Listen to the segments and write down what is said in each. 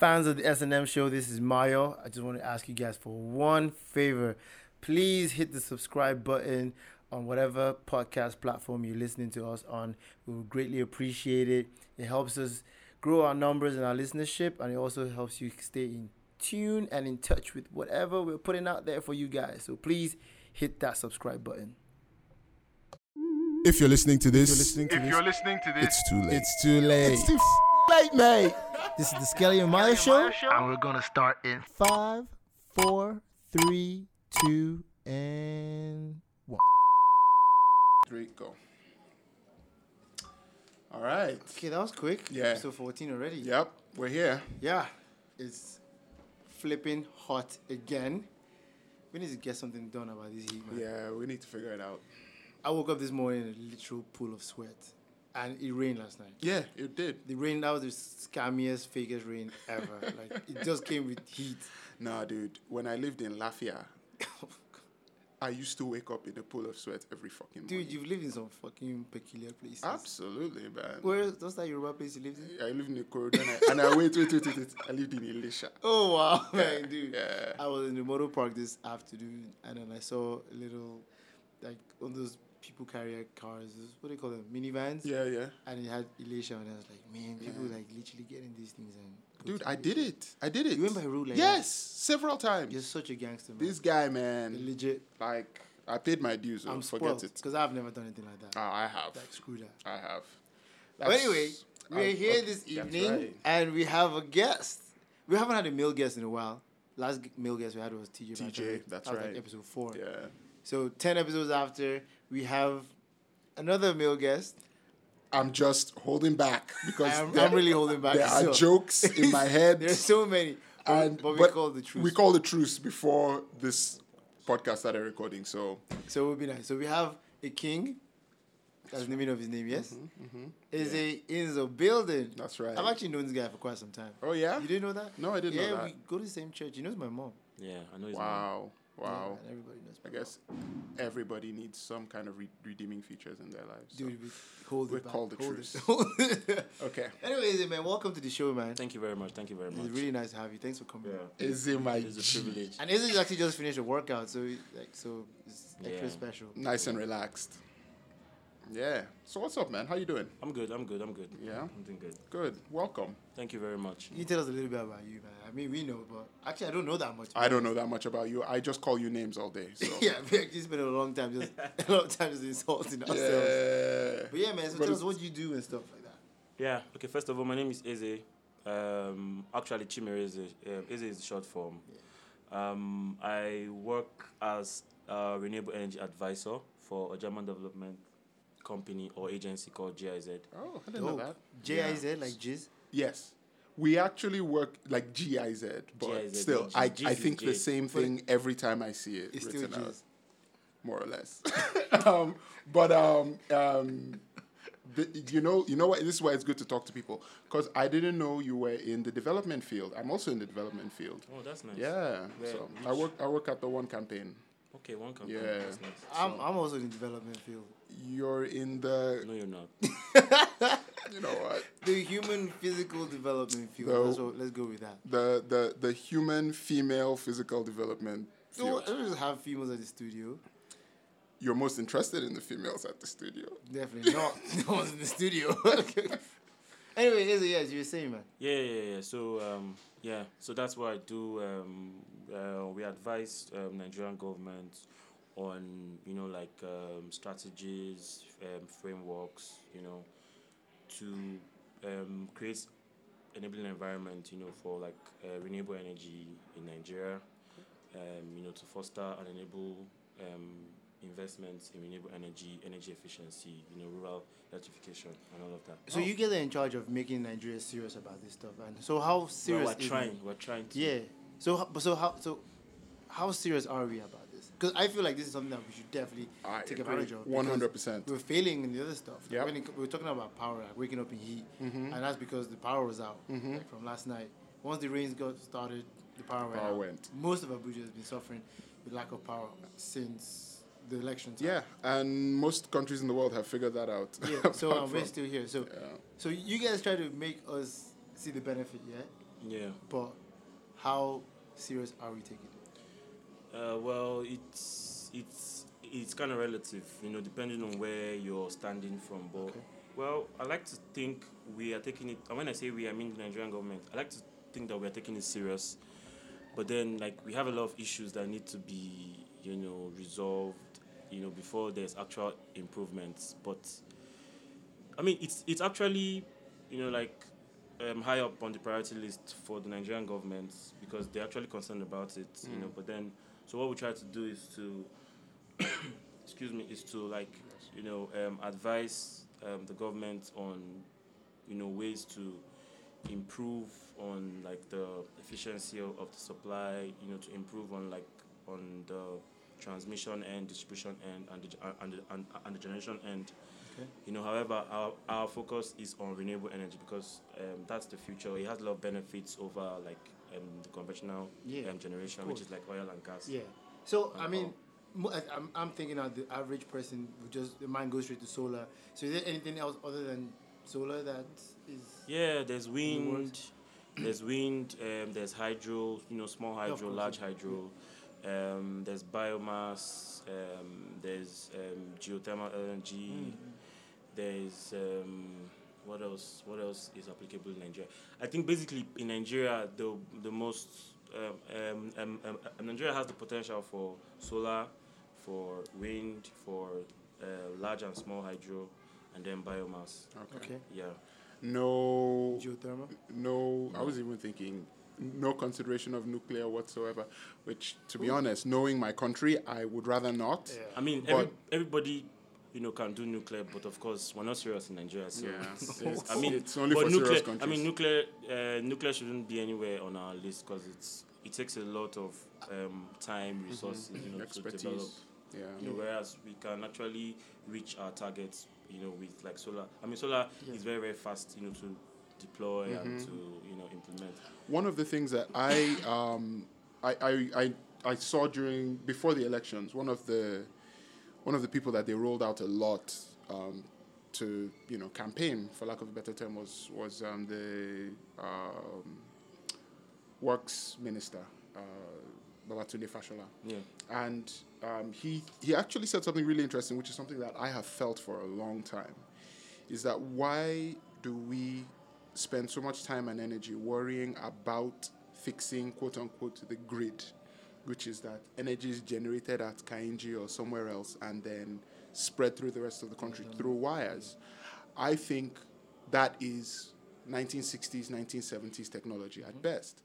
Fans of the S&M show, this is Mayo. I just want to ask you guys for one favor. Please hit the subscribe button on whatever podcast platform you're listening to us on. We would greatly appreciate it. It helps us grow our numbers and our listenership, and it also helps you stay in tune and in touch with whatever we're putting out there for you guys. So please hit that subscribe button. If you're listening to this, listening to If this, you're listening to this, it's too late. it's too late. It's too f- late, mate. This is the Skelly and Mayo show. and we're gonna start in Five, four, three, two, and one. Three, go. All right. Okay, that was quick. Yeah. Episode 14 already. Yep, we're here. Yeah. It's flipping hot again. We need to get something done about this heat, man. Yeah, we need to figure it out. I woke up this morning in a literal pool of sweat. And it rained last night. Yeah, it did. The rain, that was the scammiest, fakest rain ever. like, it just came with heat. Nah, dude. When I lived in Lafia, I used to wake up in a pool of sweat every fucking morning. Dude, you've lived in some fucking peculiar places. Absolutely, man. Where, what's that Yoruba place you lived in? I lived in Ikorodu and I, and I wait, wait, wait, wait, wait. I lived in Elisha. Oh wow, man, dude. yeah. I was in the motor park this afternoon, and then I saw a little, like, on those people carrier cars. What do you call them? Minivans. Yeah, yeah. And it had Elisha, and I was like, man, people like literally getting these things and. Dude, I did it. I did it. You went by road like Yes, several times. You're such a gangster, man. This guy, man, legit. like, I paid my dues. I'm forget spoiled it. because I've never done anything like that. Oh, I have. like screw that. I have. But anyway, we're oh, here okay, this evening, right. and we have a guest. We haven't had a male guest in a while. Last male guest we had was TJ. TJ, Bachelor. that's that right. Like episode four. Yeah. So ten episodes after, we have another male guest. I'm just holding back because I'm, there, I'm really holding back. there are jokes in my head. There's so many, and but we but call the truth. We call the truce before this podcast started recording. So so it would be nice. So we have a king. That's the meaning of his name. Yes, is a is a building. Mm-hmm, That's right. I've actually known this guy for quite some time. oh yeah. You didn't know that? No, I didn't know yeah, that. we go to the same church. He knows my mom. Yeah, I know his name. Wow. Wow. Yeah, and everybody knows. I my guess everybody needs some kind of re- redeeming features in their lives. so. Dude, we hold We it back. call the hold truce. it. Okay. Anyways, man, welcome to the show, man. Thank you very much. Thank you very much. It's really nice to have you. Thanks for coming. yeah. Is it my It's a G? privilege. And Eze actually just finished a workout, so like so it's extra Yeah. special. nice and relaxed? Yeah. So what's up, man? How you doing? I'm good. I'm good. I'm good. Yeah. I'm doing good. Good. Welcome. Thank you very much. Can you tell us a little bit about you, man? I mean, we know, but actually, I don't know that much. I don't know that much about you. I just call you names all day. So. yeah, we actually spent a long time just a lot of time just insulting ourselves. Yeah. But yeah, man. So But tell us what you do and stuff like that. Yeah. Okay. First of all, my name is Eze. Um, actually, Chimereze. Um, Eze is the short form. Um, I work as a renewable energy advisor for a German development company or agency called GIZ. Oh, I didn't know Dope. that. J I Z like jizz. Yes. We actually work like GIZ, but GIZ, still, G- I, G I is think the same thing every time I see it It's still written out, jizz. more or less. um, but um, um, the, you know, you know what? This is why it's good to talk to people because I didn't know you were in the development field. I'm also in the development field. Oh, that's nice. Yeah. Where- So I work. I work at the one campaign. Okay, one company. Yeah. That's nice. I'm, I'm also in the development field. You're in the. No, you're not. You know what? The human physical development field. No. That's what, let's go with that. The the the human female physical development So field. I don't just have females at the studio. You're most interested in the females at the studio. Definitely not. no one's in the studio. anyway, Eze, yes, you were saying, man. Yeah, yeah, yeah. So, um, yeah, so that's what I do. Um, uh, we advise um, Nigerian government on, you know, like um, strategies, um, frameworks, you know, to um, create enabling environment, you know, for like uh, renewable energy in Nigeria, um, you know, to foster and enable um, investments in renewable energy, energy efficiency, you know, rural electrification, and all of that. So you get in charge of making Nigeria serious about this stuff, and so how serious? Well, we're trying. it? We're trying to. Yeah. So so how so how serious are we about? Because I feel like this is something that we should definitely I take agree. advantage of. Hundred percent. We're failing in the other stuff. Like Yep. when it, we we're talking about power, like waking up in heat, Mm-hmm. and that's because the power was out like from last night. Once the rains got started, the power went. Power out. went. Most of Abuja has been suffering with lack of power since the election. Time. Yeah, and most countries in the world have figured that out. Yeah. So um, we're still here. So yeah. so you guys try to make us see the benefit, yeah. Yeah. But how serious are we taking it? Uh, well, it's it's it's kind of relative, you know, depending on where you're standing from. But Okay. well, I like to think we are taking it. And when I say we, I mean the Nigerian government. I like to think that we are taking it serious. But then, like, we have a lot of issues that need to be, you know, resolved, you know, before there's actual improvements. But I mean, it's it's actually, you know, like um, high up on the priority list for the Nigerian government because they're actually concerned about it, you know. But then, so what we try to do is to, excuse me, is to like, you know, um, advise um, the government on, you know, ways to improve on like the efficiency of, of the supply, you know, to improve on like on the transmission and distribution end and the, and the, and, and the generation end. Okay. You know, however, our, our focus is on renewable energy because um, that's the future. It has a lot of benefits over like um, the conventional Yeah, um, generation, which is like oil and gas. Yeah. So I mean, mo- I- I'm, I'm thinking of the average person who just the mind goes straight to solar. So is there anything else other than solar that is? Yeah, there's wind. There's wind. Um, there's hydro. You know, small hydro, course, large yeah. hydro. Um, there's biomass. Um, there's um, geothermal energy. Mm. There's um, what else? What else is applicable in Nigeria? I think basically in Nigeria, the the most um, um, um, um, uh, Nigeria has the potential for solar, for wind, for uh, large and small hydro, and then biomass. Okay. Yeah. No, Geothermal. no. I was even thinking no consideration of nuclear whatsoever. Which, to be honest, knowing my country, I would rather not. Yeah. I mean, every, everybody, you know, can do nuclear, but of course, we're not serious in Nigeria. So, Yeah, it's- it's- I mean, it's only but for nuclear. serious I mean, nuclear, uh, nuclear shouldn't be anywhere on our list because it's it takes a lot of um, time, resources, you know, to develop. Yeah. You know, whereas we can actually reach our targets, you know, with like solar. I mean, solar Yeah. is very very fast, you know, to deploy Mm-hmm. and to you know implement. One of the things that I um, I, I, I, I saw during before the elections, one of the one of the people that they rolled out a lot um, to you know campaign, for lack of a better term, was was um, the um, works minister, uh, Babatunde Fashola. Yeah. And um, he, he actually said something really interesting, which is something that I have felt for a long time. Is that why do we spend so much time and energy worrying about fixing, quote unquote, the grid, which is that energy is generated at Kainji or somewhere else and then spread through the rest of the country through wires? I think that is 1960s, 1970s technology at best.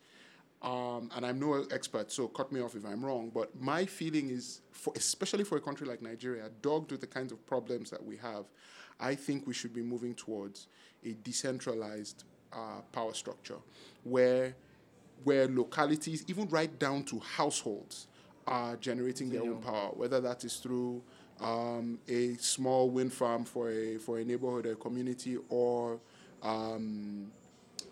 Um, and I'm no expert, so cut me off if I'm wrong. But my feeling is, for, especially for a country like Nigeria, dogged with the kinds of problems that we have, I think we should be moving towards a decentralized uh, power structure, where where localities, even right down to households, are generating their own power, whether that is through um, a small wind farm for a for a neighborhood or a community, or um,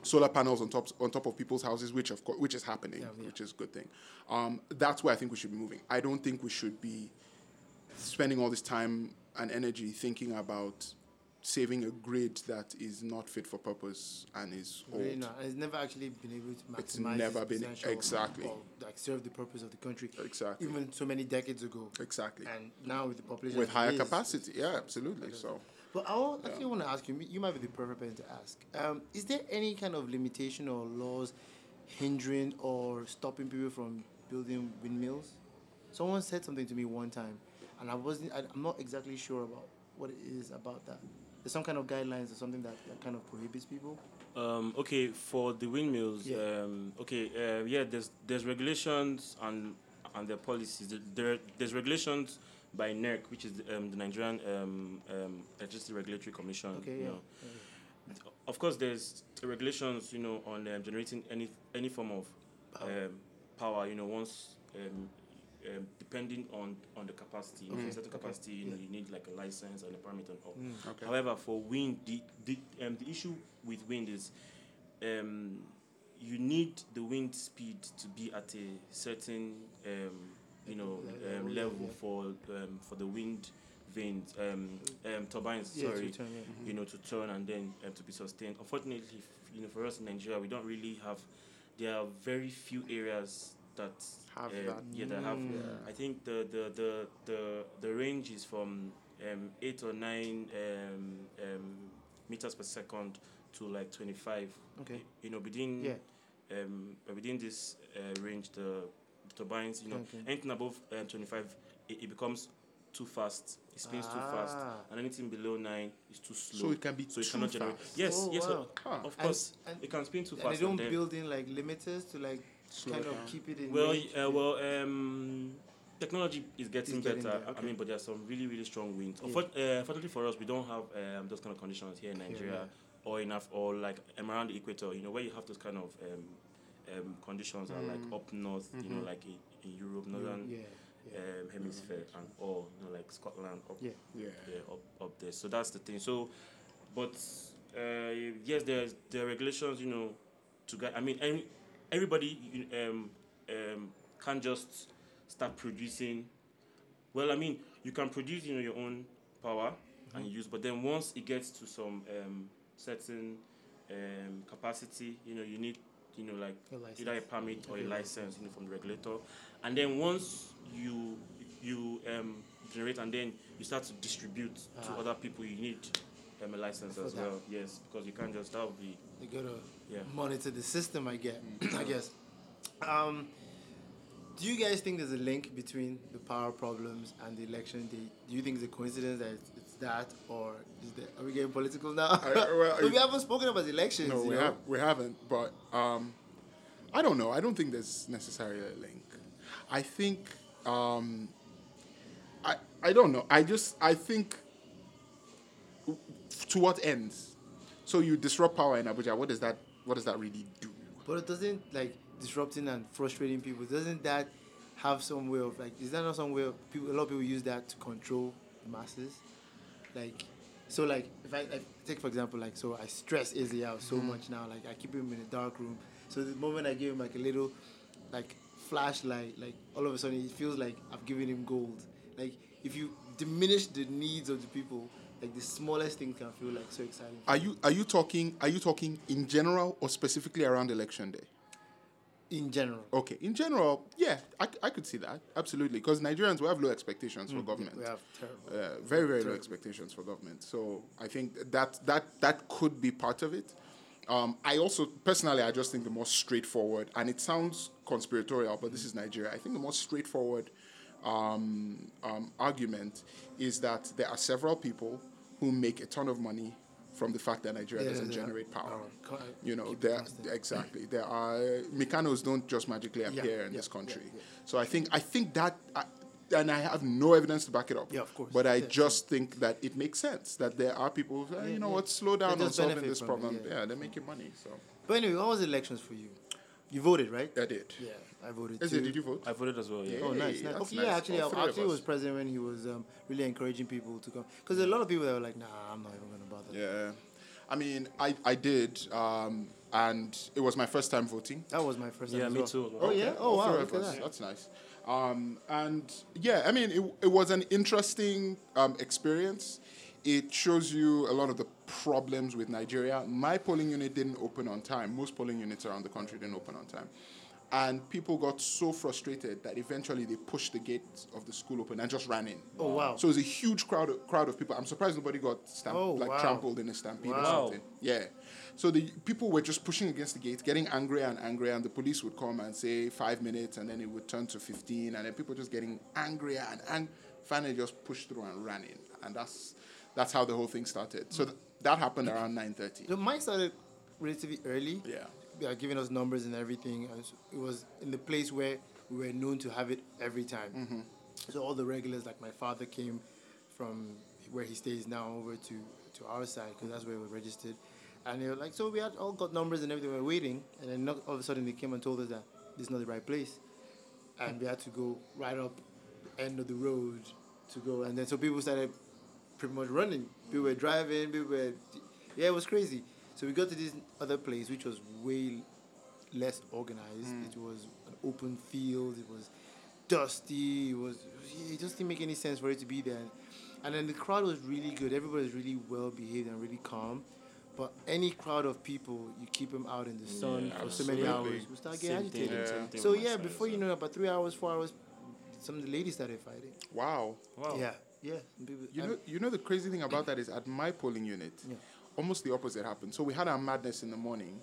solar panels on top on top of people's houses, which of course which is happening, Yeah, yeah. which is a good thing. Um, that's where I think we should be moving. I don't think we should be spending all this time and energy thinking about saving a grid that is not fit for purpose and is old. Really not. And it's never actually been able to maximize. It's never been- exactly. Or like serve the purpose of the country. Exactly. Even so many decades ago. Exactly. And now with the population With higher is, capacity, yeah, absolutely. So But I actually want to ask you. You might be the perfect person to ask. Um, is there any kind of limitation or laws hindering or stopping people from building windmills? Someone said something to me one time, and I wasn't. I, I'm not exactly sure about what it is about that. There's some kind of guidelines or something that, that kind of prohibits people. Um, okay, for the windmills, Yeah. um, okay, uh, yeah, there's there's regulations and and their policies. There- There, there's regulations by NERC, which is the, um, the Nigerian um, um, Electricity Regulatory Commission. Okay, you yeah. know. Of course, there's regulations, you know, on um, generating any any form of Power. um, power. You know, once um, depending on on the capacity, you know, for a certain Okay, capacity, you, know, you need like a license and a permit and all. okay. However, for wind, the the, um, the issue with wind is um, you need the wind speed to be at a certain um, you know Level, um, level for um, for the wind um, um, turbines. Yeah, to sorry, turn, yeah. you know, to turn and then to be sustained. Unfortunately, you know, for us in Nigeria, we don't really have. There are very few areas that Have um, that. Yeah, that have. Mm. I think the the the the, the range is from um, eight or nine um, um, meters per second to like twenty five. Okay. You know, within Yeah. um, within this uh, range, the, the turbines, you know, Okay. anything above um, 25, it, it becomes too fast. It spins too fast, Ah. and anything below nine is too slow. So it can be so it too cannot generate. fast. Yes, Oh, yes, wow. Huh. of course, and- it can spin too And fast. they don't build in like limiters to like Slow kind it of keep it in. well, uh, well, um, technology is getting, It's getting better. there, I mean, but there are some really, really strong winds. Yeah. Unfor- uh, Unfortunately for us, we don't have um, those kind of conditions here in Nigeria, or enough, or like um, around the equator. You know, where you have those kind of um, um, conditions are like Mm. up north. You know, Mhm. like in, in Europe, northern yeah, yeah. um, hemisphere, and all you know, like Scotland up Yeah. Yeah. yeah, up, up there. So that's the thing. So, but uh, yes, there's there are regulations, you know, to guide. I mean, every, everybody um, um, can't just start producing. Well, I mean, you can produce, you know, your own power and use, but then once it gets to some um, certain um, capacity, you know, you need, you know, like A either a permit or a license, you know, from the regulator. And then once you you um, generate and then you start to distribute to Ah. other people, you need um, a license For as that. well. Yes, because you can't just that would be They gotta yeah. monitor the system. I get. I guess. Um, do you guys think there's a link between the power problems and the election day? Do you think it's a coincidence that it's, it's that, or is there, are we getting political now? I- well, we haven't spoken about elections. No, we know? have we haven't. But um, I don't know. I don't think there's necessarily a link. I think um, I I don't know. I just I think to what ends? So you disrupt power in Abuja. What does that What does that really do? But it doesn't like disrupting and frustrating people. Doesn't that have some way of like? Is that not some way of people? A lot of people use that to control the masses. Like, so like if I, I take for example like so I stress Eze out so mm-hmm. much now. Like I keep him in a dark room. So the moment I give him like a little like flashlight, like all of a sudden it feels like I've given him gold. Like if you diminish the needs of the people, like the smallest thing can feel like so exciting. Are you are you talking Are you talking in general or specifically around election day? In general. Okay, in general, yeah, I, I could see that absolutely because Nigerians we have low expectations for government. We have terrible. uh, very very low expectations for government. So I think that that that could be part of it. Um, I also personally I just think the most straightforward and it sounds conspiratorial, but this is Nigeria. I think the most straightforward um, um, argument is that there are several people who make a ton of money from the fact that Nigeria Yeah, doesn't yeah, generate power. power. You know, there exactly there are mechanos don't just magically appear in yeah, this country. yeah, yeah. So I think I think that. I, and I have no evidence to back it up. Yeah, of course. But I Yeah, just think that it makes sense that there are people who say, Yeah, you know yeah. what, slow down on solving this it, problem. yeah. yeah. they're making money. So But anyway, what was the elections for you? You voted, right? I did. Yeah, I voted Is too. did you vote? I voted as well. Yeah. Yeah. Oh, nice. Nice. Okay, nice. yeah, actually, All I actually was present when he was um, really encouraging people to come. Because a lot of people that were like, nah, I'm not even going to bother. Yeah. I mean, I, I did, um, and it was my first time voting. That was my first time. Yeah, as me well. too. Oh, yeah? Oh, all wow. Look at that. That's nice. Um, and yeah, I mean, it, it was an interesting um, experience. It shows you a lot of the problems with Nigeria. My polling unit didn't open on time. Most polling units around the country didn't open on time. And people got so frustrated that eventually they pushed the gates of the school open and just ran in. Oh, wow. So it was a huge crowd of, crowd of people. I'm surprised nobody got stamp, Oh, like wow. trampled in a stampede or Wow. something. Yeah. So the people were just pushing against the gate, getting angrier and angrier, and the police would come and say five minutes, and then it would turn to 15, and then people just getting angrier and ang- finally just pushed through and ran in. And that's that's how the whole thing started. So th- that happened around 9.30. So mine started relatively early. Yeah. They are giving us numbers and everything. And so it was in the place where we were known to have it every time. Mm-hmm. So all the regulars, like my father came from where he stays now over to, to our side because that's where we're registered. And they were like, so we had all got numbers and everything. We were waiting, and then not, all of a sudden they came and told us that this is not the right place, and we had to go right up the end of the road to go. And then so people started pretty much running. People were driving. People were, yeah, it was crazy. So we got to this other place, which was way less organized. Hmm. It was an open field. It was dusty. It was it just didn't make any sense for it to be there. and then the crowd was really good. Everybody was really well behaved and really calm. But any crowd of people, you keep them out in the sun Yeah, for so many hours, we start getting Same thing, agitated. Yeah. So yeah, before you know, it, about three hours, four hours, some of the ladies started fighting. Wow. Wow. Yeah, yeah. You know, you know the crazy thing about that is at my polling unit, Yeah. Almost the opposite happened. So we had our madness in the morning.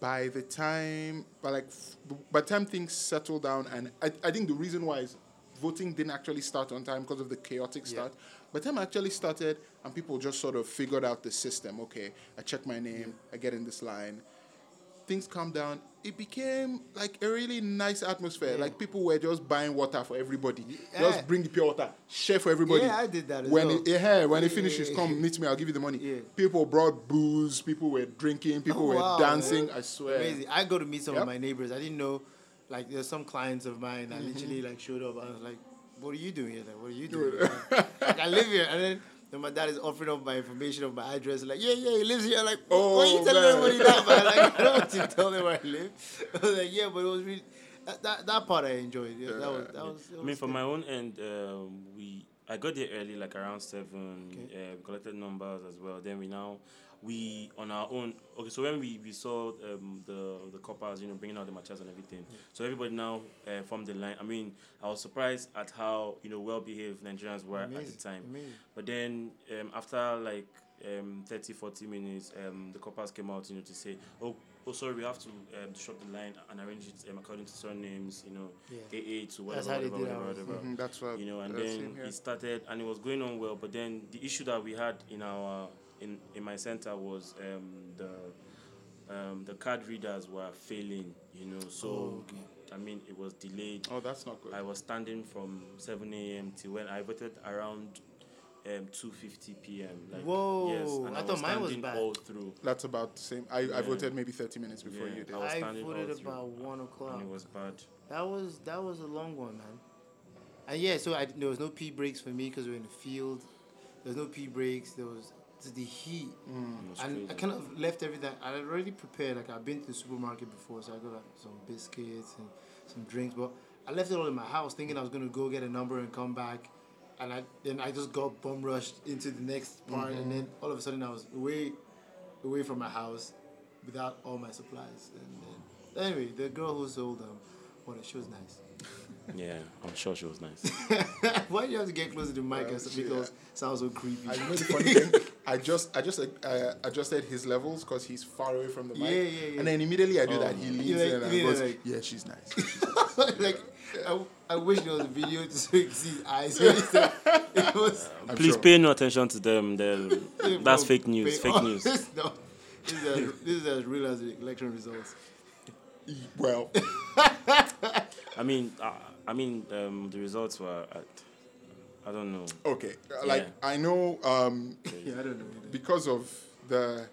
By the time, by like, by the time things settled down, and I, I think the reason why is voting didn't actually start on time because of the chaotic Yeah. start. By the time it actually started, and people just sort of figured out the system. Okay, I check my name, I get in this line. Things calmed down. It became like a really nice atmosphere. Yeah. Like people were just buying water for everybody. Yeah. Just bring the pure water, share for everybody. Yeah, I did that when well. It, yeah, when it finishes, come meet me. I'll give you the money. People brought booze. People were drinking. People Oh, were wow. dancing. I swear. Amazing. I go to meet some Yep. of my neighbors. I didn't know, like, there's some clients of mine that Mm-hmm. literally like showed up. I was like, "What are you doing here? Like, what are you doing?" like, I live here, and then. Then my dad is offering up my information of my address. Like, yeah, yeah, he lives here. Like, oh, why are you telling man. everybody that, man? Like, I don't want to tell them where I live. I was like, yeah, but it was really that, that, that part I enjoyed. Yeah, that was that was. I mean, from my own end, um, we I got there early, like around seven. Okay. Uh, we collected numbers as well. Then we now we on our own. Okay, so when we, we saw um, the the coppers, you know, bringing out the matches and everything. So everybody now uh, formed the line. I mean, I was surprised at how you know well behaved Nigerians were at the time. amazing. But then um, after like um, 30, 40 minutes, um, the coppers came out, you know, to say, oh, oh, sorry, we have to um, disrupt the line and arrange it um, according to surnames, you know, Yeah. AA to That's whatever, whatever, whatever, ours. whatever. Mhm, that's what. You know, and then same here. it started and it was going on well. But then the issue that we had in our in in my center was um, the um, the card readers were failing. You know, so Oh, okay. I mean it was delayed. Oh, that's not good. I was standing from 7 a.m. till when I voted around um, 2:50 p.m. Like, Whoa, yes, and I I, thought mine was bad. all through. That's about the same. I, I voted maybe 30 minutes before Yeah, you did. I was I voted about one o'clock. And it was bad. That was that was a long one, man. And yeah, so I, there was no pee breaks for me because we were in the field. There was no pee breaks. There was just the heat, It was and I kind of left everything. I had already prepared. Like I've been to the supermarket before, so I got like, some biscuits and some drinks. But I left it all in my house, thinking I was gonna go get a number and come back. And I then I just got bum rushed into the next part, and then all of a sudden I was away, away from my house, without all my supplies. And then anyway, the girl who sold them, well, she was nice. Yeah, I'm sure she was nice. Why do you have to get closer to the mic Well, and stuff? yeah. Because it sounds so creepy. I know the funny thing. I just I just uh, adjusted his levels because he's far away from the mic. Yeah, yeah, yeah. And then immediately I do Oh. that. He leans You like- in and you goes, like- "Yeah, she's nice." like, I, I wish there was a video to so you see his eyes. when he said- it was, I'm Please sure. pay no attention to them. They'll, that's fake news. pay- Fake news. no, this is, as, this is as real as the election results. Well, I mean, uh, I mean, um, the results were. At, I don't know. okay. uh, Like Yeah. I know um, Yeah, I don't know. either. because of the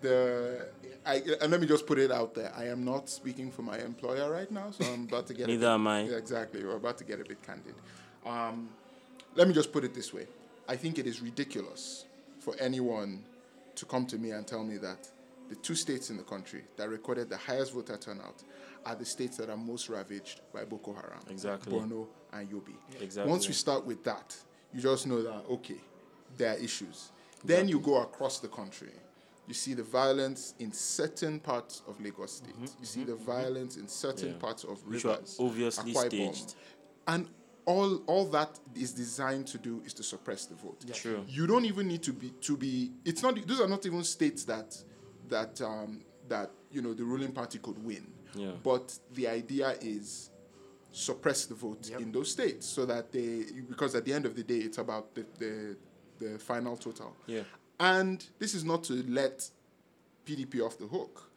the. I, and let me just put it out there. I am not speaking for my employer right now, so I'm about to get. a Neither bit- am I. Yeah, exactly. We're about to get a bit candid. Um, let me just put it this way. I think it is ridiculous for anyone to come to me and tell me that the two states in the country that recorded the highest voter turnout are the states that are most ravaged by Boko Haram. Exactly. Borno and Yobe. Exactly. Once we start with that, you just know that, okay, there are issues. Then you go across the country. You see the violence in certain parts of Lagos State. You see the violence in certain Mm-hmm. Yeah. parts of Which were Rivers. obviously Akwa Ibom. staged. And all all that is designed to do is to suppress the vote. True. You don't even need to be to be. It's not. Those are not even states that that um, that you know the ruling party could win. Yeah. But the idea is suppress the vote Yep. in those states so that they because at the end of the day it's about the the, the final total. Yeah. And this is not to let PDP off the hook.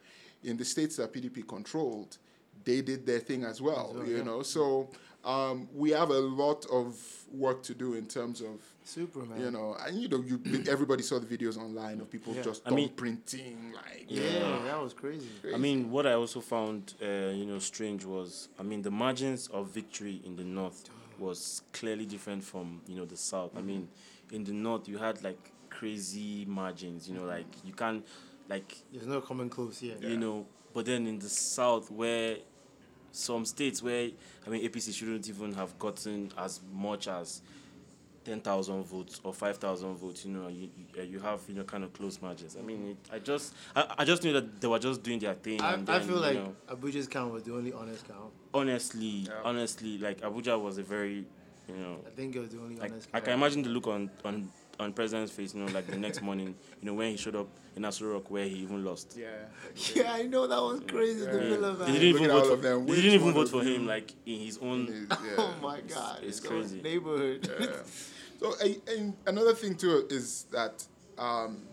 In the states that PDP controlled, they did their thing as well, well, you yeah. know. So um, we have a lot of work to do in terms of, Super, man. you know, and you know, you everybody saw the videos online of people Yeah. just I mean- thumb printing, like yeah, that was crazy. I mean, what I also found, uh, you know, strange was, I mean, the margins of victory in the north was clearly different from, you know, the south. I mean, in the north, you had like crazy margins, you know, like you can't, like, There's no coming close here. you know, but then in the south, where some states where, I mean, APC shouldn't even have gotten as much as ten thousand votes or five thousand votes, you know, you you, uh, you have you know kind of close margins. I mean, it, I just I, I just knew that they were just doing their thing. I, and I feel like know, Abuja's count was the only honest count. honestly, honestly, like Abuja was a very, you know, I think it was the only like honest I count. can imagine the look on on on president's face, you know, like the next morning, you know, when he showed up in Aso Rock where he even lost. Yeah. Yeah, I know that was crazy. The Yeah. Villa They man. didn't even Look vote for of them. They didn't even vote for him like in his own. Yeah. Oh my god, it's it's crazy. Neighborhood. Yeah. So a- and another thing too is that um,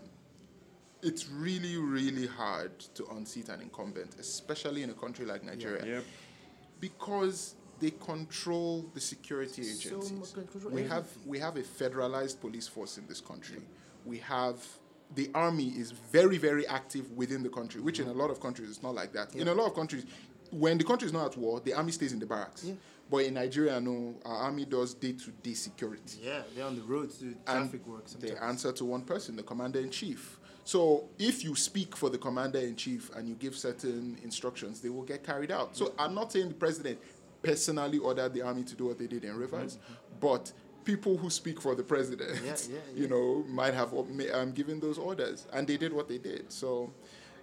it's really really hard to unseat an incumbent, especially in a country like Nigeria, Yep. because they control the security agencies. control we have we have a federalized police force in this country. We have the army is very very active within the country, which in a lot of countries is not like that. In a lot of countries, when the country is not at war, the army stays in the barracks. Yeah. But in Nigeria, no, our army does day to day security Yeah, they're on the road to do and traffic work. they answer to one person, the commander in chief. So if you speak for the commander in chief and you give certain instructions, they will get carried out. So I'm not saying the president personally ordered the army to do what they did in Rivers, but people who speak for the president, Mm-hmm. Yeah, yeah, you know, might have um, given those orders, and they did what they did. So,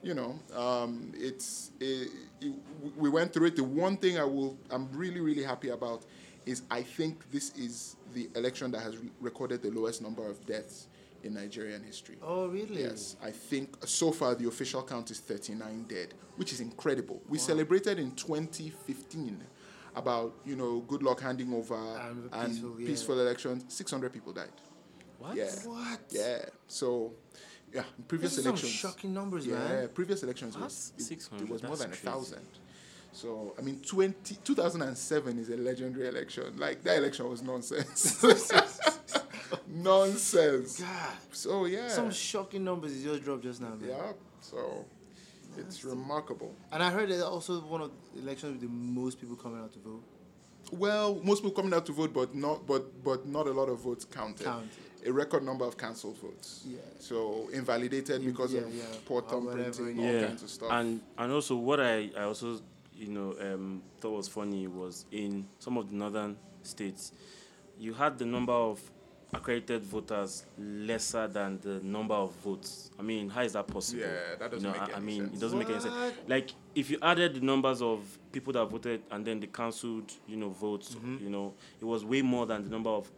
you know, um, it's it, it, we went through it. The one thing I will, I'm really really happy about, is I think this is the election that has re- recorded the lowest number of deaths in Nigerian history. Oh really? Yes, I think so far the official count is 39 dead, which is incredible. We celebrated in 2015 about you know Goodluck handing over And and, peaceful, peaceful, elections. 600 people died. What? Yeah, What? yeah. So, yeah, previous some elections. shocking numbers, yeah, man. previous elections What? was it- 600, It was more than a thousand. So I mean, 20, 2007 is a legendary election. Like that election was nonsense. nonsense. God, So yeah, some shocking numbers you just dropped just now, man. yeah. So it's remarkable. And I heard that also one of the elections with the most people coming out to vote. Well, most people coming out to vote, but not but but not a lot of votes counted. Counted. A record number of cancelled votes. Yeah. So invalidated In- because yeah, of yeah. poor Or thumb printing, yeah. all kinds of stuff. And and also what I, I also you know um, thought was funny was in some of the northern states, you had the number of accredited voters lesser than the number of votes. I mean, how is that possible? Yeah, that doesn't you know, make I, I mean, sense. it doesn't make any sense. Like if you added the numbers of people that voted and then the cancelled, you know, votes, Mm-hmm. you know, it was way more than the number of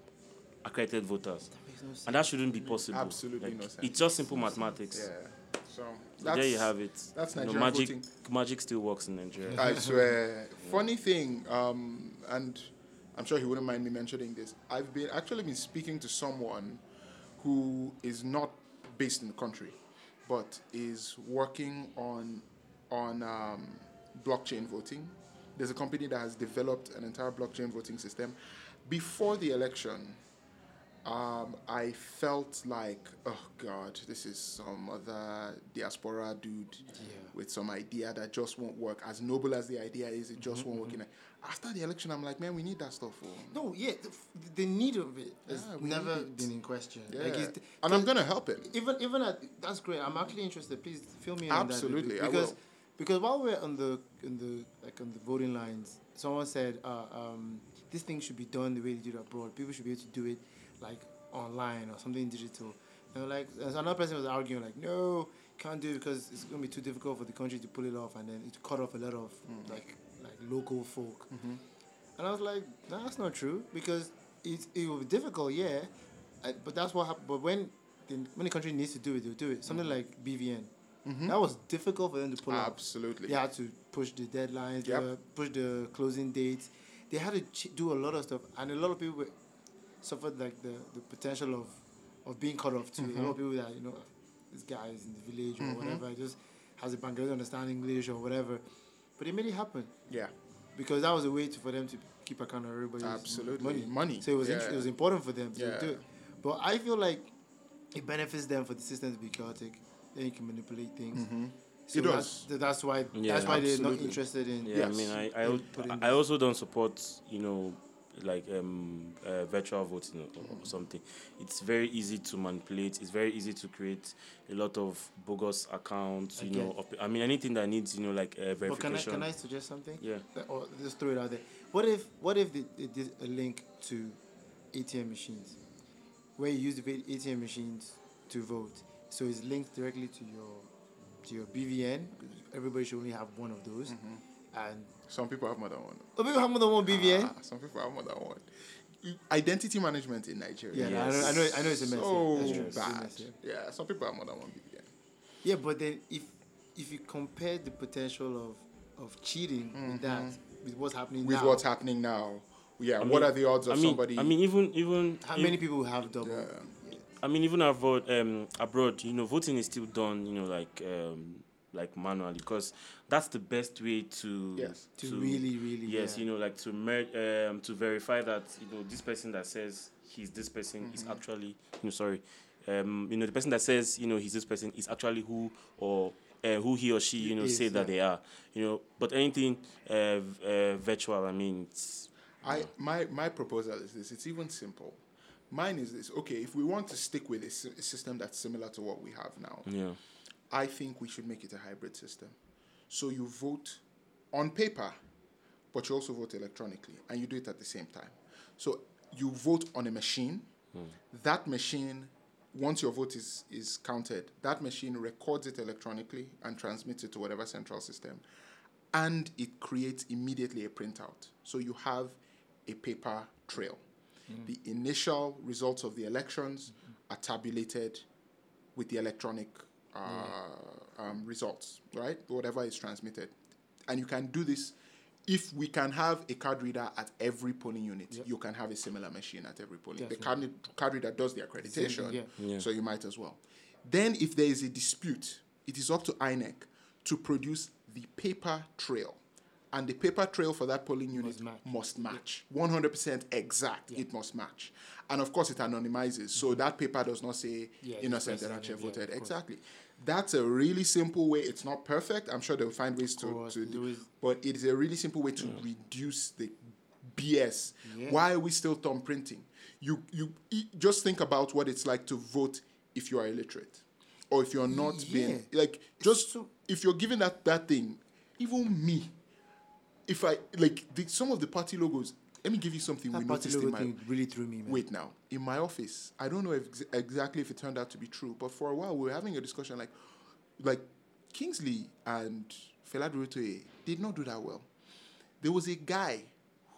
accredited voters. Makes no sense. And that shouldn't be possible. Absolutely Like, no sense. It's just simple mathematics. yeah. So So there you have it. that's You know, magic, voting. magic still works in Nigeria. I swear. Funny thing, um, and I'm sure he wouldn't mind me mentioning this. I've been actually been speaking to someone who is not based in the country, but is working on on um, blockchain voting. There's a company that has developed an entire blockchain voting system. Before the election, um, I felt like, oh God, this is some other diaspora dude with some idea that just won't work. As noble as the idea is, it just won't work. In a, after the election, I'm like, man, we need that stuff. oh. No, yeah, the, the need of it has Yeah, never it. been in question. Yeah. Like and I'm gonna help it. even even at, that's great. I'm actually interested. Please fill me in on that. Absolutely. Because because while we're on the in the like on the voting lines, someone said uh, um, this thing should be done the way they do it abroad. People should be able to do it like online or something digital. And like another person was arguing like, no, can't do it because it's gonna be too difficult for the country to pull it off, and then it cut off a lot of Mm. like local folk. Mm-hmm. And I was like, no, that's not true because it it will be difficult, yeah, uh, but that's what happened. But when the, when the country needs to do it, they'll do it. Something Mm-hmm. like BVN, that was difficult for them to pull off. Absolutely. They had to push the deadlines, Yep. push the closing dates. They had to ch- do a lot of stuff, and a lot of people were, suffered like the, the potential of, of being cut off too. A lot of people that you know, this guy is in the village or whatever, just has a Bangladesh understand English or whatever, but they made it happen Yeah. because that was a way to, for them to keep account of everybody's Absolutely. money. Money, So it was int- it was important for them to Yeah. do it. But I feel like it benefits them for the system to be chaotic. Then you can manipulate things. Mm-hmm. It that's, does. that's why Yeah. that's why they're not interested in. Yeah, Yes. I mean, I I, They al- put in I also don't support you know like um uh, virtual voting or, or something. It's very easy to manipulate. It's very easy to create a lot of bogus accounts. You know, Okay. of, I mean, anything that needs you know like uh, But can I verification. can I suggest something? Yeah. That- Or just throw it out there. What if what if they, they did a link to ATM machines? where you use the ATM machines to vote. So it's linked directly to your to your BVN. Everybody should only have one of those. And Some people have more than one. Some people have more than one BVN. Ah, some people have more than one. Identity management in Nigeria. yeah, Yes. I, know, I know. I know it's a mess. So yeah. That's true. It's a bad. mess, yeah. Yeah, some people have more than one BVN. Yeah, but then if if you compare the potential of of cheating with that with what's happening With now, what's happening now, yeah, I what mean- are the odds of I mean, somebody? I mean, even even how if- many people have double? Yeah. I mean, even abroad, um, abroad, you know, voting is still done, you know, like um, like manually because that's the best way to Yes. To really, really, yes, yeah. you know, like to mer- um, to verify that you know this person that says he's this person Mm-hmm. is actually you know sorry, um, you know the person that says you know he's this person is actually who or uh, who he or she you know Is, say that yeah. they are, you know. But anything uh, uh, virtual, I mean, it's, I my my proposal is this. It's even simple. Mine is this. Okay, if we want to stick with a, sy- a system that's similar to what we have now, yeah, I think we should make it a hybrid system. So you vote on paper, but you also vote electronically, and you do it at the same time. So you vote on a machine. Hmm. That machine, once your vote is, is counted, that machine records it electronically and transmits it to whatever central system. And it creates immediately a printout. So you have a paper trail. Hmm. The initial results of the elections are tabulated with the electronic uh, um, results, right? Whatever is transmitted. And you can do this if we can have a card reader at every polling unit. You can have a similar machine at every polling. The card, card reader does the accreditation, yeah. Yeah. so you might as well. Then, if there is a dispute, it is up to INEC to produce the paper trail. And the paper trail for that polling unit match. must match. 100% exact, it must match. And of course, it anonymizes. So that paper does not say Mm-hmm. Yeah, innocent person, actually voted. Exactly. That's a really simple way. It's not perfect. I'm sure they'll find ways to, course, to do it. But it is a really simple way to reduce the BS. Yeah. Why are we still thumb printing? You, you e- just think about what it's like to vote if you are illiterate or if you're not being like just so- if you're given that that thing even me if i like the, some of the party logos let me give you something we That party noticed in my thing really threw me, man. wait now in my office i don't know if ex- exactly if it turned out to be true but for a while we were having a discussion like like kingsley and Fela Durotoye did not do that well there was a guy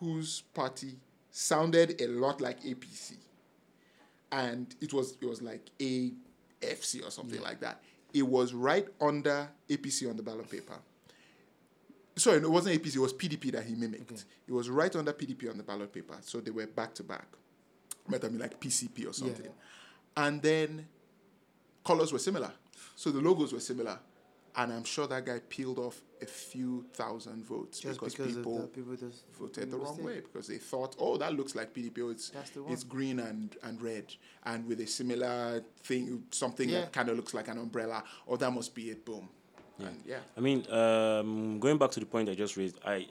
whose party sounded a lot like apc and it was it was like AFC or something like that. It was right under APC on the ballot paper. Sorry, no, it wasn't APC. It was PDP that he mimicked. It was right under PDP on the ballot paper, so they were back to back. Might have been like PCP or something. And then colors were similar, so the logos were similar, and I'm sure that guy peeled off a few thousand votes Just because, because people people just voted the wrong way because they thought, oh, that looks like PDP. Oh, it's it's green and, and red, and with a similar thing, something Yeah. that kind of looks like an umbrella. Oh, that must be it. Boom. Yeah. And yeah. I mean, um, going back to the point I just raised, I,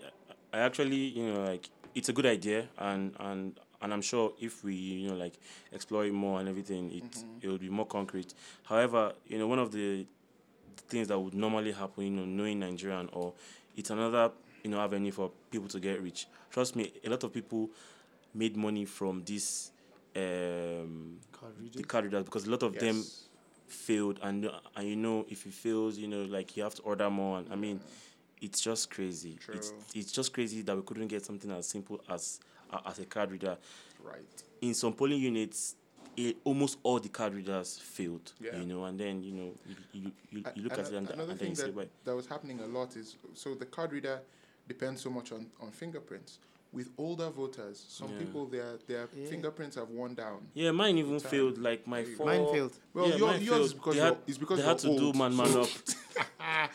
I actually, you know, like it's a good idea, and and and I'm sure if we, you know, like explore it more and everything, it it will be more concrete. However, you know, one of the things that would normally happen, you know, knowing Nigerian or it's another, you know, avenue for people to get rich. Trust me, a lot of people made money from this um Card the card readers because a lot of them Yes. Failed and and you know if it fails you know like you have to order more and i mean it's just crazy it's True. it's just crazy that we couldn't get something as simple as uh, as a card reader Right. in some polling units it, almost all the card readers failed Yeah. you know and then you know you, you, you, you look Ano- at it and, another and then thing you say that, wait that was happening a lot is so the card reader depends so much on, on fingerprints. With older voters, some Yeah. people their their Yeah. fingerprints have worn down. yeah mine even time. failed like my There four Mine failed. Well, yeah, your- mine yours is failed. because they you're- had, it's because they had to you're do man man so- up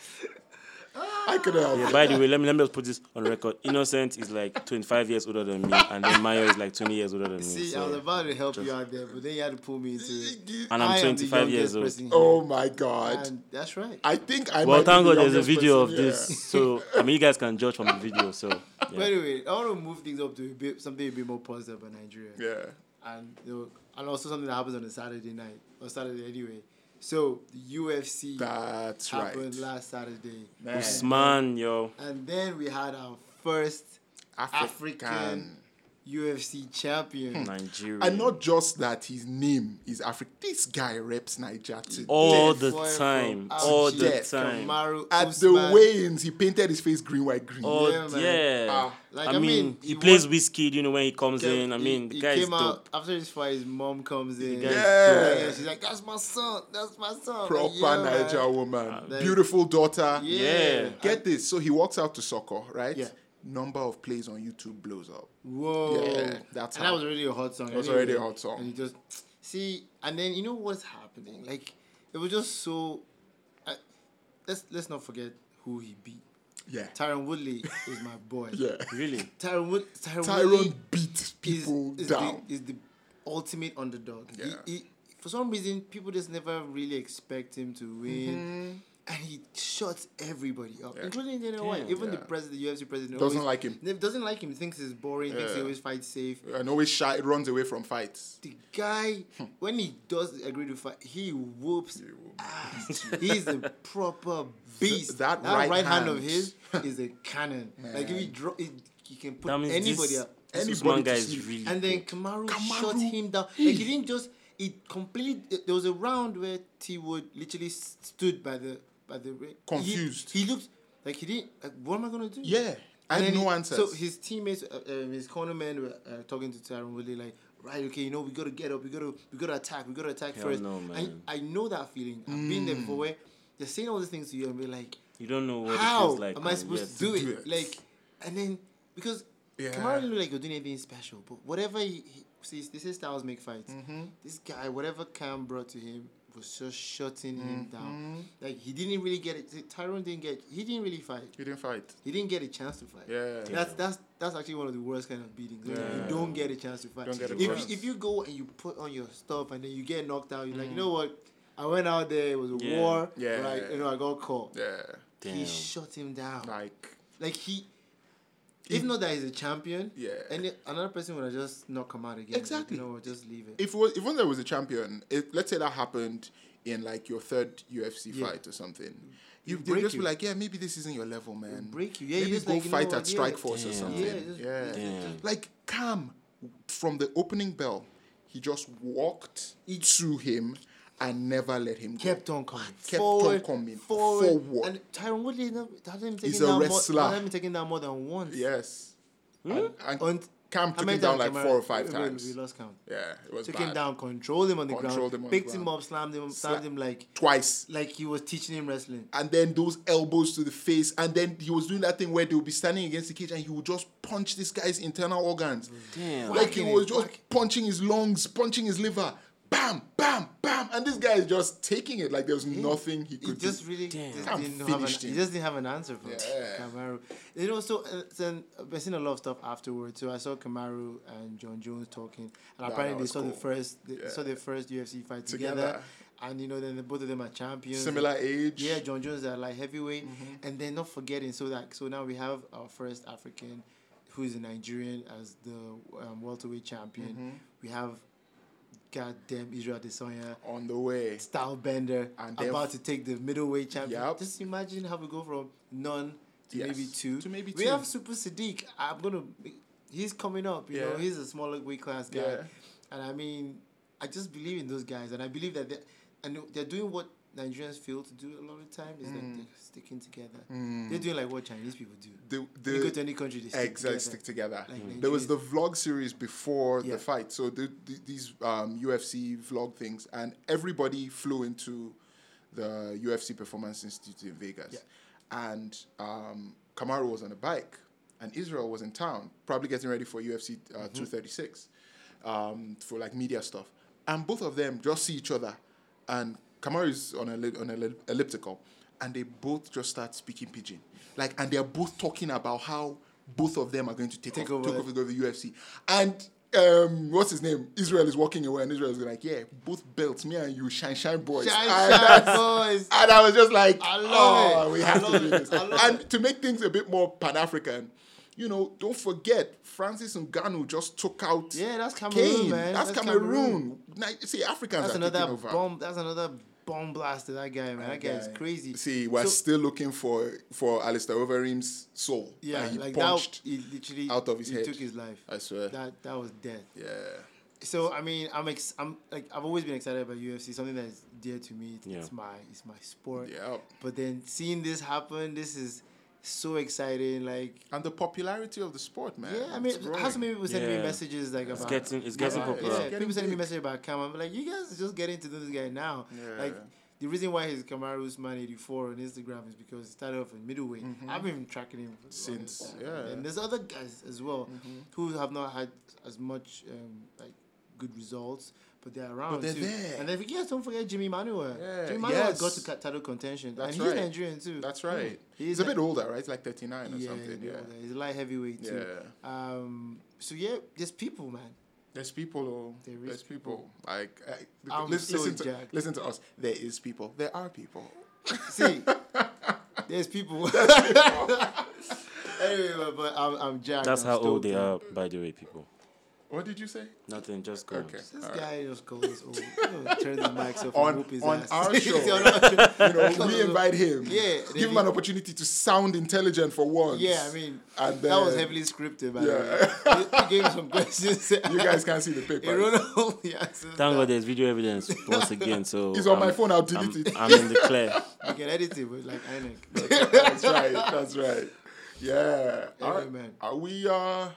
I could have. Yeah, by the way, let me let me just put this on record. Innocent is like 25 years older than me, and then Mayo is like 20 years older than me. See, I was about to help you out there, but then you had to pull me into it. and I'm I 25 years old. Oh my God! and that's right. I think I. Well, might thank God there's a youngest video of person this, so I mean you guys can judge from the video. So But yeah. anyway, I want to move things up to a bit something a bit more positive about Nigeria. Yeah. and you know, and also something that happens on a Saturday night or Saturday anyway. So the UFC That's happened right. last Saturday, Man. Usman, yo, and then we had our first African. African UFC champion. Nigeria. And not just that his name is African. This guy reps Nigeria today. all Death the boy time. from All Auchi, the time. Kamaru At Usman. the weigh-ins, he painted his face green, white, green. Oh Yeah, yeah. Ah, like, I, I mean, mean, he, he plays won- whiskey. You know when he comes in. I He- mean, the he guy is came dope. out after his fight. His mom comes in. Yeah. Yeah, she's like, "That's my son. That's my son." Proper Like, yeah, man. Niger woman. Like- Beautiful daughter. Yeah. Get this. So he walks out to soccer, right? Yeah. Number of plays on YouTube blows up. Whoa. Yeah, that's and how- that was already a hot song. It was anyway. already a hot song. And you just see, and then you know what's happening? Like it was just so. I, let's let's not forget who he beat. Yeah. Tyron Woodley is my boy. Yeah. Really? Tyron Wood. Tyron, Tyron Woodley beat people is down. The, is the ultimate underdog. He- Yeah. He, for some reason, people just never really expect him to win. Mm-hmm. And he shuts everybody up, Yeah. including Dana White. Even the president, the UFC president, Doesn't always- like him. ne- Doesn't like him. Thinks he's boring. Thinks he always fights safe. and always shy, runs away from fights. The guy, hmm. when he does agree to fight, he whoops He ass. He's a proper beast. that that, right right, hand, of his is a cannon. like if he drop, he, he can put anybody this, up. this Anybody Usman guy is really And then good. Kamaru, Kamaru, shut him down. Like he didn't just. It completely. There was a round where T Wood literally stood by the by the ring. He- Confused. He, looked like he didn't. Like what am I gonna do? Yeah. I And had then no he- answers. So his teammates, uh, um, his cornermen were uh, talking to Tyron Woodley like, right, okay, you know, we gotta get up, we gotta, we gotta attack, we gotta attack Hell first. no, man. I, I know that feeling. I've been there before where they're saying all these things to you and be like, You don't know what it how feels like. am I supposed to do it? do it. Like, and then because Yeah. Kamaru didn't look like he was doing anything special, but whatever he, he see, they say styles make fights. Mm-hmm. This guy, whatever Cam brought to him, was just shutting him Mm-hmm. down. Like he didn't really get it. Tyron didn't get. He didn't really fight. he didn't fight. He didn't get a chance to fight. Yeah. That's that's that's actually one of the worst kind of beatings. Yeah. You don't get a chance to fight. Don't get a if, chance. if you go and you put on your stuff and then you get knocked out, you're like, you know what? I went out there. It was a Yeah. war. Yeah. Right. You know, I got caught. Yeah. Damn. He shut him down. Like, Like he. If not that he's a champion, Yeah. and it- another person would have just not come out again. Exactly. you know, just leave it. if it was, if one there was a champion, if, let's say that happened in like your third UFC Yeah. fight or something, you It'll they'll just you. be like, yeah, maybe this isn't your level, man. break you. Yeah, you maybe just go like, you know fight what, at yeah. Strikeforce or something. Yeah, just- yeah. Damn. Like Cam, from the opening bell, he just walked to him and never let him go. kept on coming. Kept forward, on coming. Forward. Forward. And Tyron Woodley never- hasn't He's taken a down more, wrestler. hasn't been taken down more than once. Yes. Hmm? And, and And Cam took him down like four or five we- times. We lost count. Yeah, it was Took bad. him down, controlled him on the Controlled ground, him on the picked him up, slammed him, slammed Sla- him like Twice. like he was teaching him wrestling. and then those elbows to the face, and then he was doing that thing where they would be standing against the cage and he would just punch this guy's internal organs. Damn. Like he was just whack- punching his lungs, punching his liver. Bam, bam, bam. And this guy is just taking it like there's nothing he He could just do. really Damn. just Cam didn't have an, finished he just didn't have an answer for Yeah. Kamaru. You know, so uh, then I've seen a lot of stuff afterwards. So I saw Kamaru and Jon Jones talking, and that apparently they was saw the first they Yeah. saw their first UFC fight together. Together. And you know, then the, both of them are champions. Similar age. Yeah, Jon Jones are like heavyweight, Mm-hmm. and then not forgetting. So that so now we have our first African, who is a Nigerian as the um, welterweight champion. Mm-hmm. We have, goddamn Israel Adesanya, On the way. Stylebender, And about to take the middleweight champion. Yup. Just imagine how we go from none to Yes. maybe two. To maybe we two. have Super Sodiq. I'm gonna. He's coming up. You know, he's a smaller weight class guy, Yeah. and I mean, I just believe in those guys, and I believe that they and they're doing what Nigerians fail to do a lot of the time is Mm. like they're sticking together. They're doing like what Chinese people do. The, When you go to any country, they stick exactly together. stick together. Like there was the vlog series before Yeah. the fight, so the, the, these um, UFC vlog things, and everybody flew into the UFC Performance Institute in Vegas, and um, Kamaru was on a bike, and Israel was in town, probably getting ready for UFC uh, Mm-hmm. 236 um, for like media stuff, and both of them just see each other, and Kamaru is on a on an elliptical, and they both just start speaking pidgin, like, and they are both talking about how both of them are going to take, Take off, over. take over the UFC, and. Um, what's his name? Israel is walking away, and Israel is like, "Yeah, both belts, me and you, shine, shine, boys." Shine, And shine, boys. and I was just like, I love oh, it. we have to do this. And to make things a bit more Pan African, you know, don't forget, Francis Ngannou just took out Yeah, that's Cameroon, Cain. man. That's, That's Cameroon. Cameroon. Ni- See, Africans That's are taking another over. bomb. That's another bomb blasted that guy, man. That, guy is crazy. See, we're So- still looking for for Alistair Overeem's soul. Yeah, he like punched. that. He literally out of his he head. took his life. I swear. That that was death. yeah. So I mean, I'm ex- I'm like I've always been excited about UFC. Something that is dear to me. It's, Yeah. it's my it's my sport. Yeah. But then seeing this happen, this is so exciting. Like And the popularity of the sport, man. yeah, I mean, it's how growing. many people sending me messages like It's about getting it's getting Yeah, popular. yeah, It's getting people sending me big. messages about Cam. I'm like, you guys are just getting to know this guy now. Yeah. Like the reason why he's Kamaru Usman 84 on Instagram is because he started off in middleweight. I've been tracking him Mm-hmm. Since, long. yeah. Mm-hmm. And there's other guys as well who have not had as much um, like good results, but they're around they're too. there. And then yes, don't forget Jimmy Manuwa. Yeah, Jimmy Manuwa yes. got to ca- title contention, That's and he's right. Nigerian too. That's right. He's He's a a- bit older, right? It's like 39 or yeah, something. he's Yeah. older. he's a light heavyweight too. Yeah. Um. So yeah, there's people, man. There's people, oh, There is there's people. Like, I, I'm listen, so listen, to, jacked. listen to us. There is people. There are people. See, there's people. anyway, but, but I'm, I'm jacked. That's I'm how old they are, by the way, people. What did you say? Nothing, just go. Okay. This All right. guy just goes old. You know, turn the mics off On- and whoop his on ass. our show. On our show. You know, we invite him. Yeah, Give him an opportunity to sound intelligent for once. Yeah, I mean, And that was heavily scripted, by Yeah. the way. He, he gave me some questions. You guys can't see the paper. wrote all the. Thank. God there's video evidence once again. So It's on my I'm- phone. I'll I'm, it. I'm in the clear. You can edit it with like INEC. That's right. That's right. Yeah. All Anyway, right. man. Are we? Uh,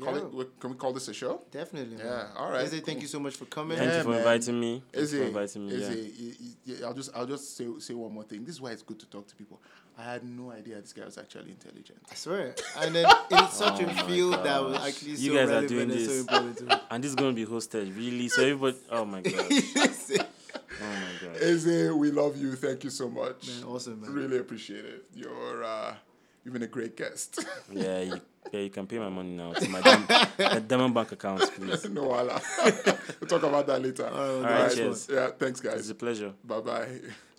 call Yeah. it, can we call this a show? Definitely. Yeah, Man. all right, Eze, thank you so much for coming. Thank Yeah, you for man. inviting me. Thank you for inviting me. Is Yeah. it? y- y- I'll just I'll just say say one more thing. This is why it's good to talk to people. I had no idea this guy was actually intelligent. I swear. And then in such Oh a my field that was gosh. actually You so guys are relevant doing and so this. important to me. And this is going to be hosted, really. So everybody, oh my god, oh my god. Eze, we love you. Thank you so much. Man, awesome, man. Really appreciate it. You're uh, you've been a great guest. Yeah, you, yeah, you can pay my money now to my Diamond Bank account, please. no, wala. we'll talk about that later. All right, right, cheers. Yeah, thanks, guys. It's a pleasure. Bye bye.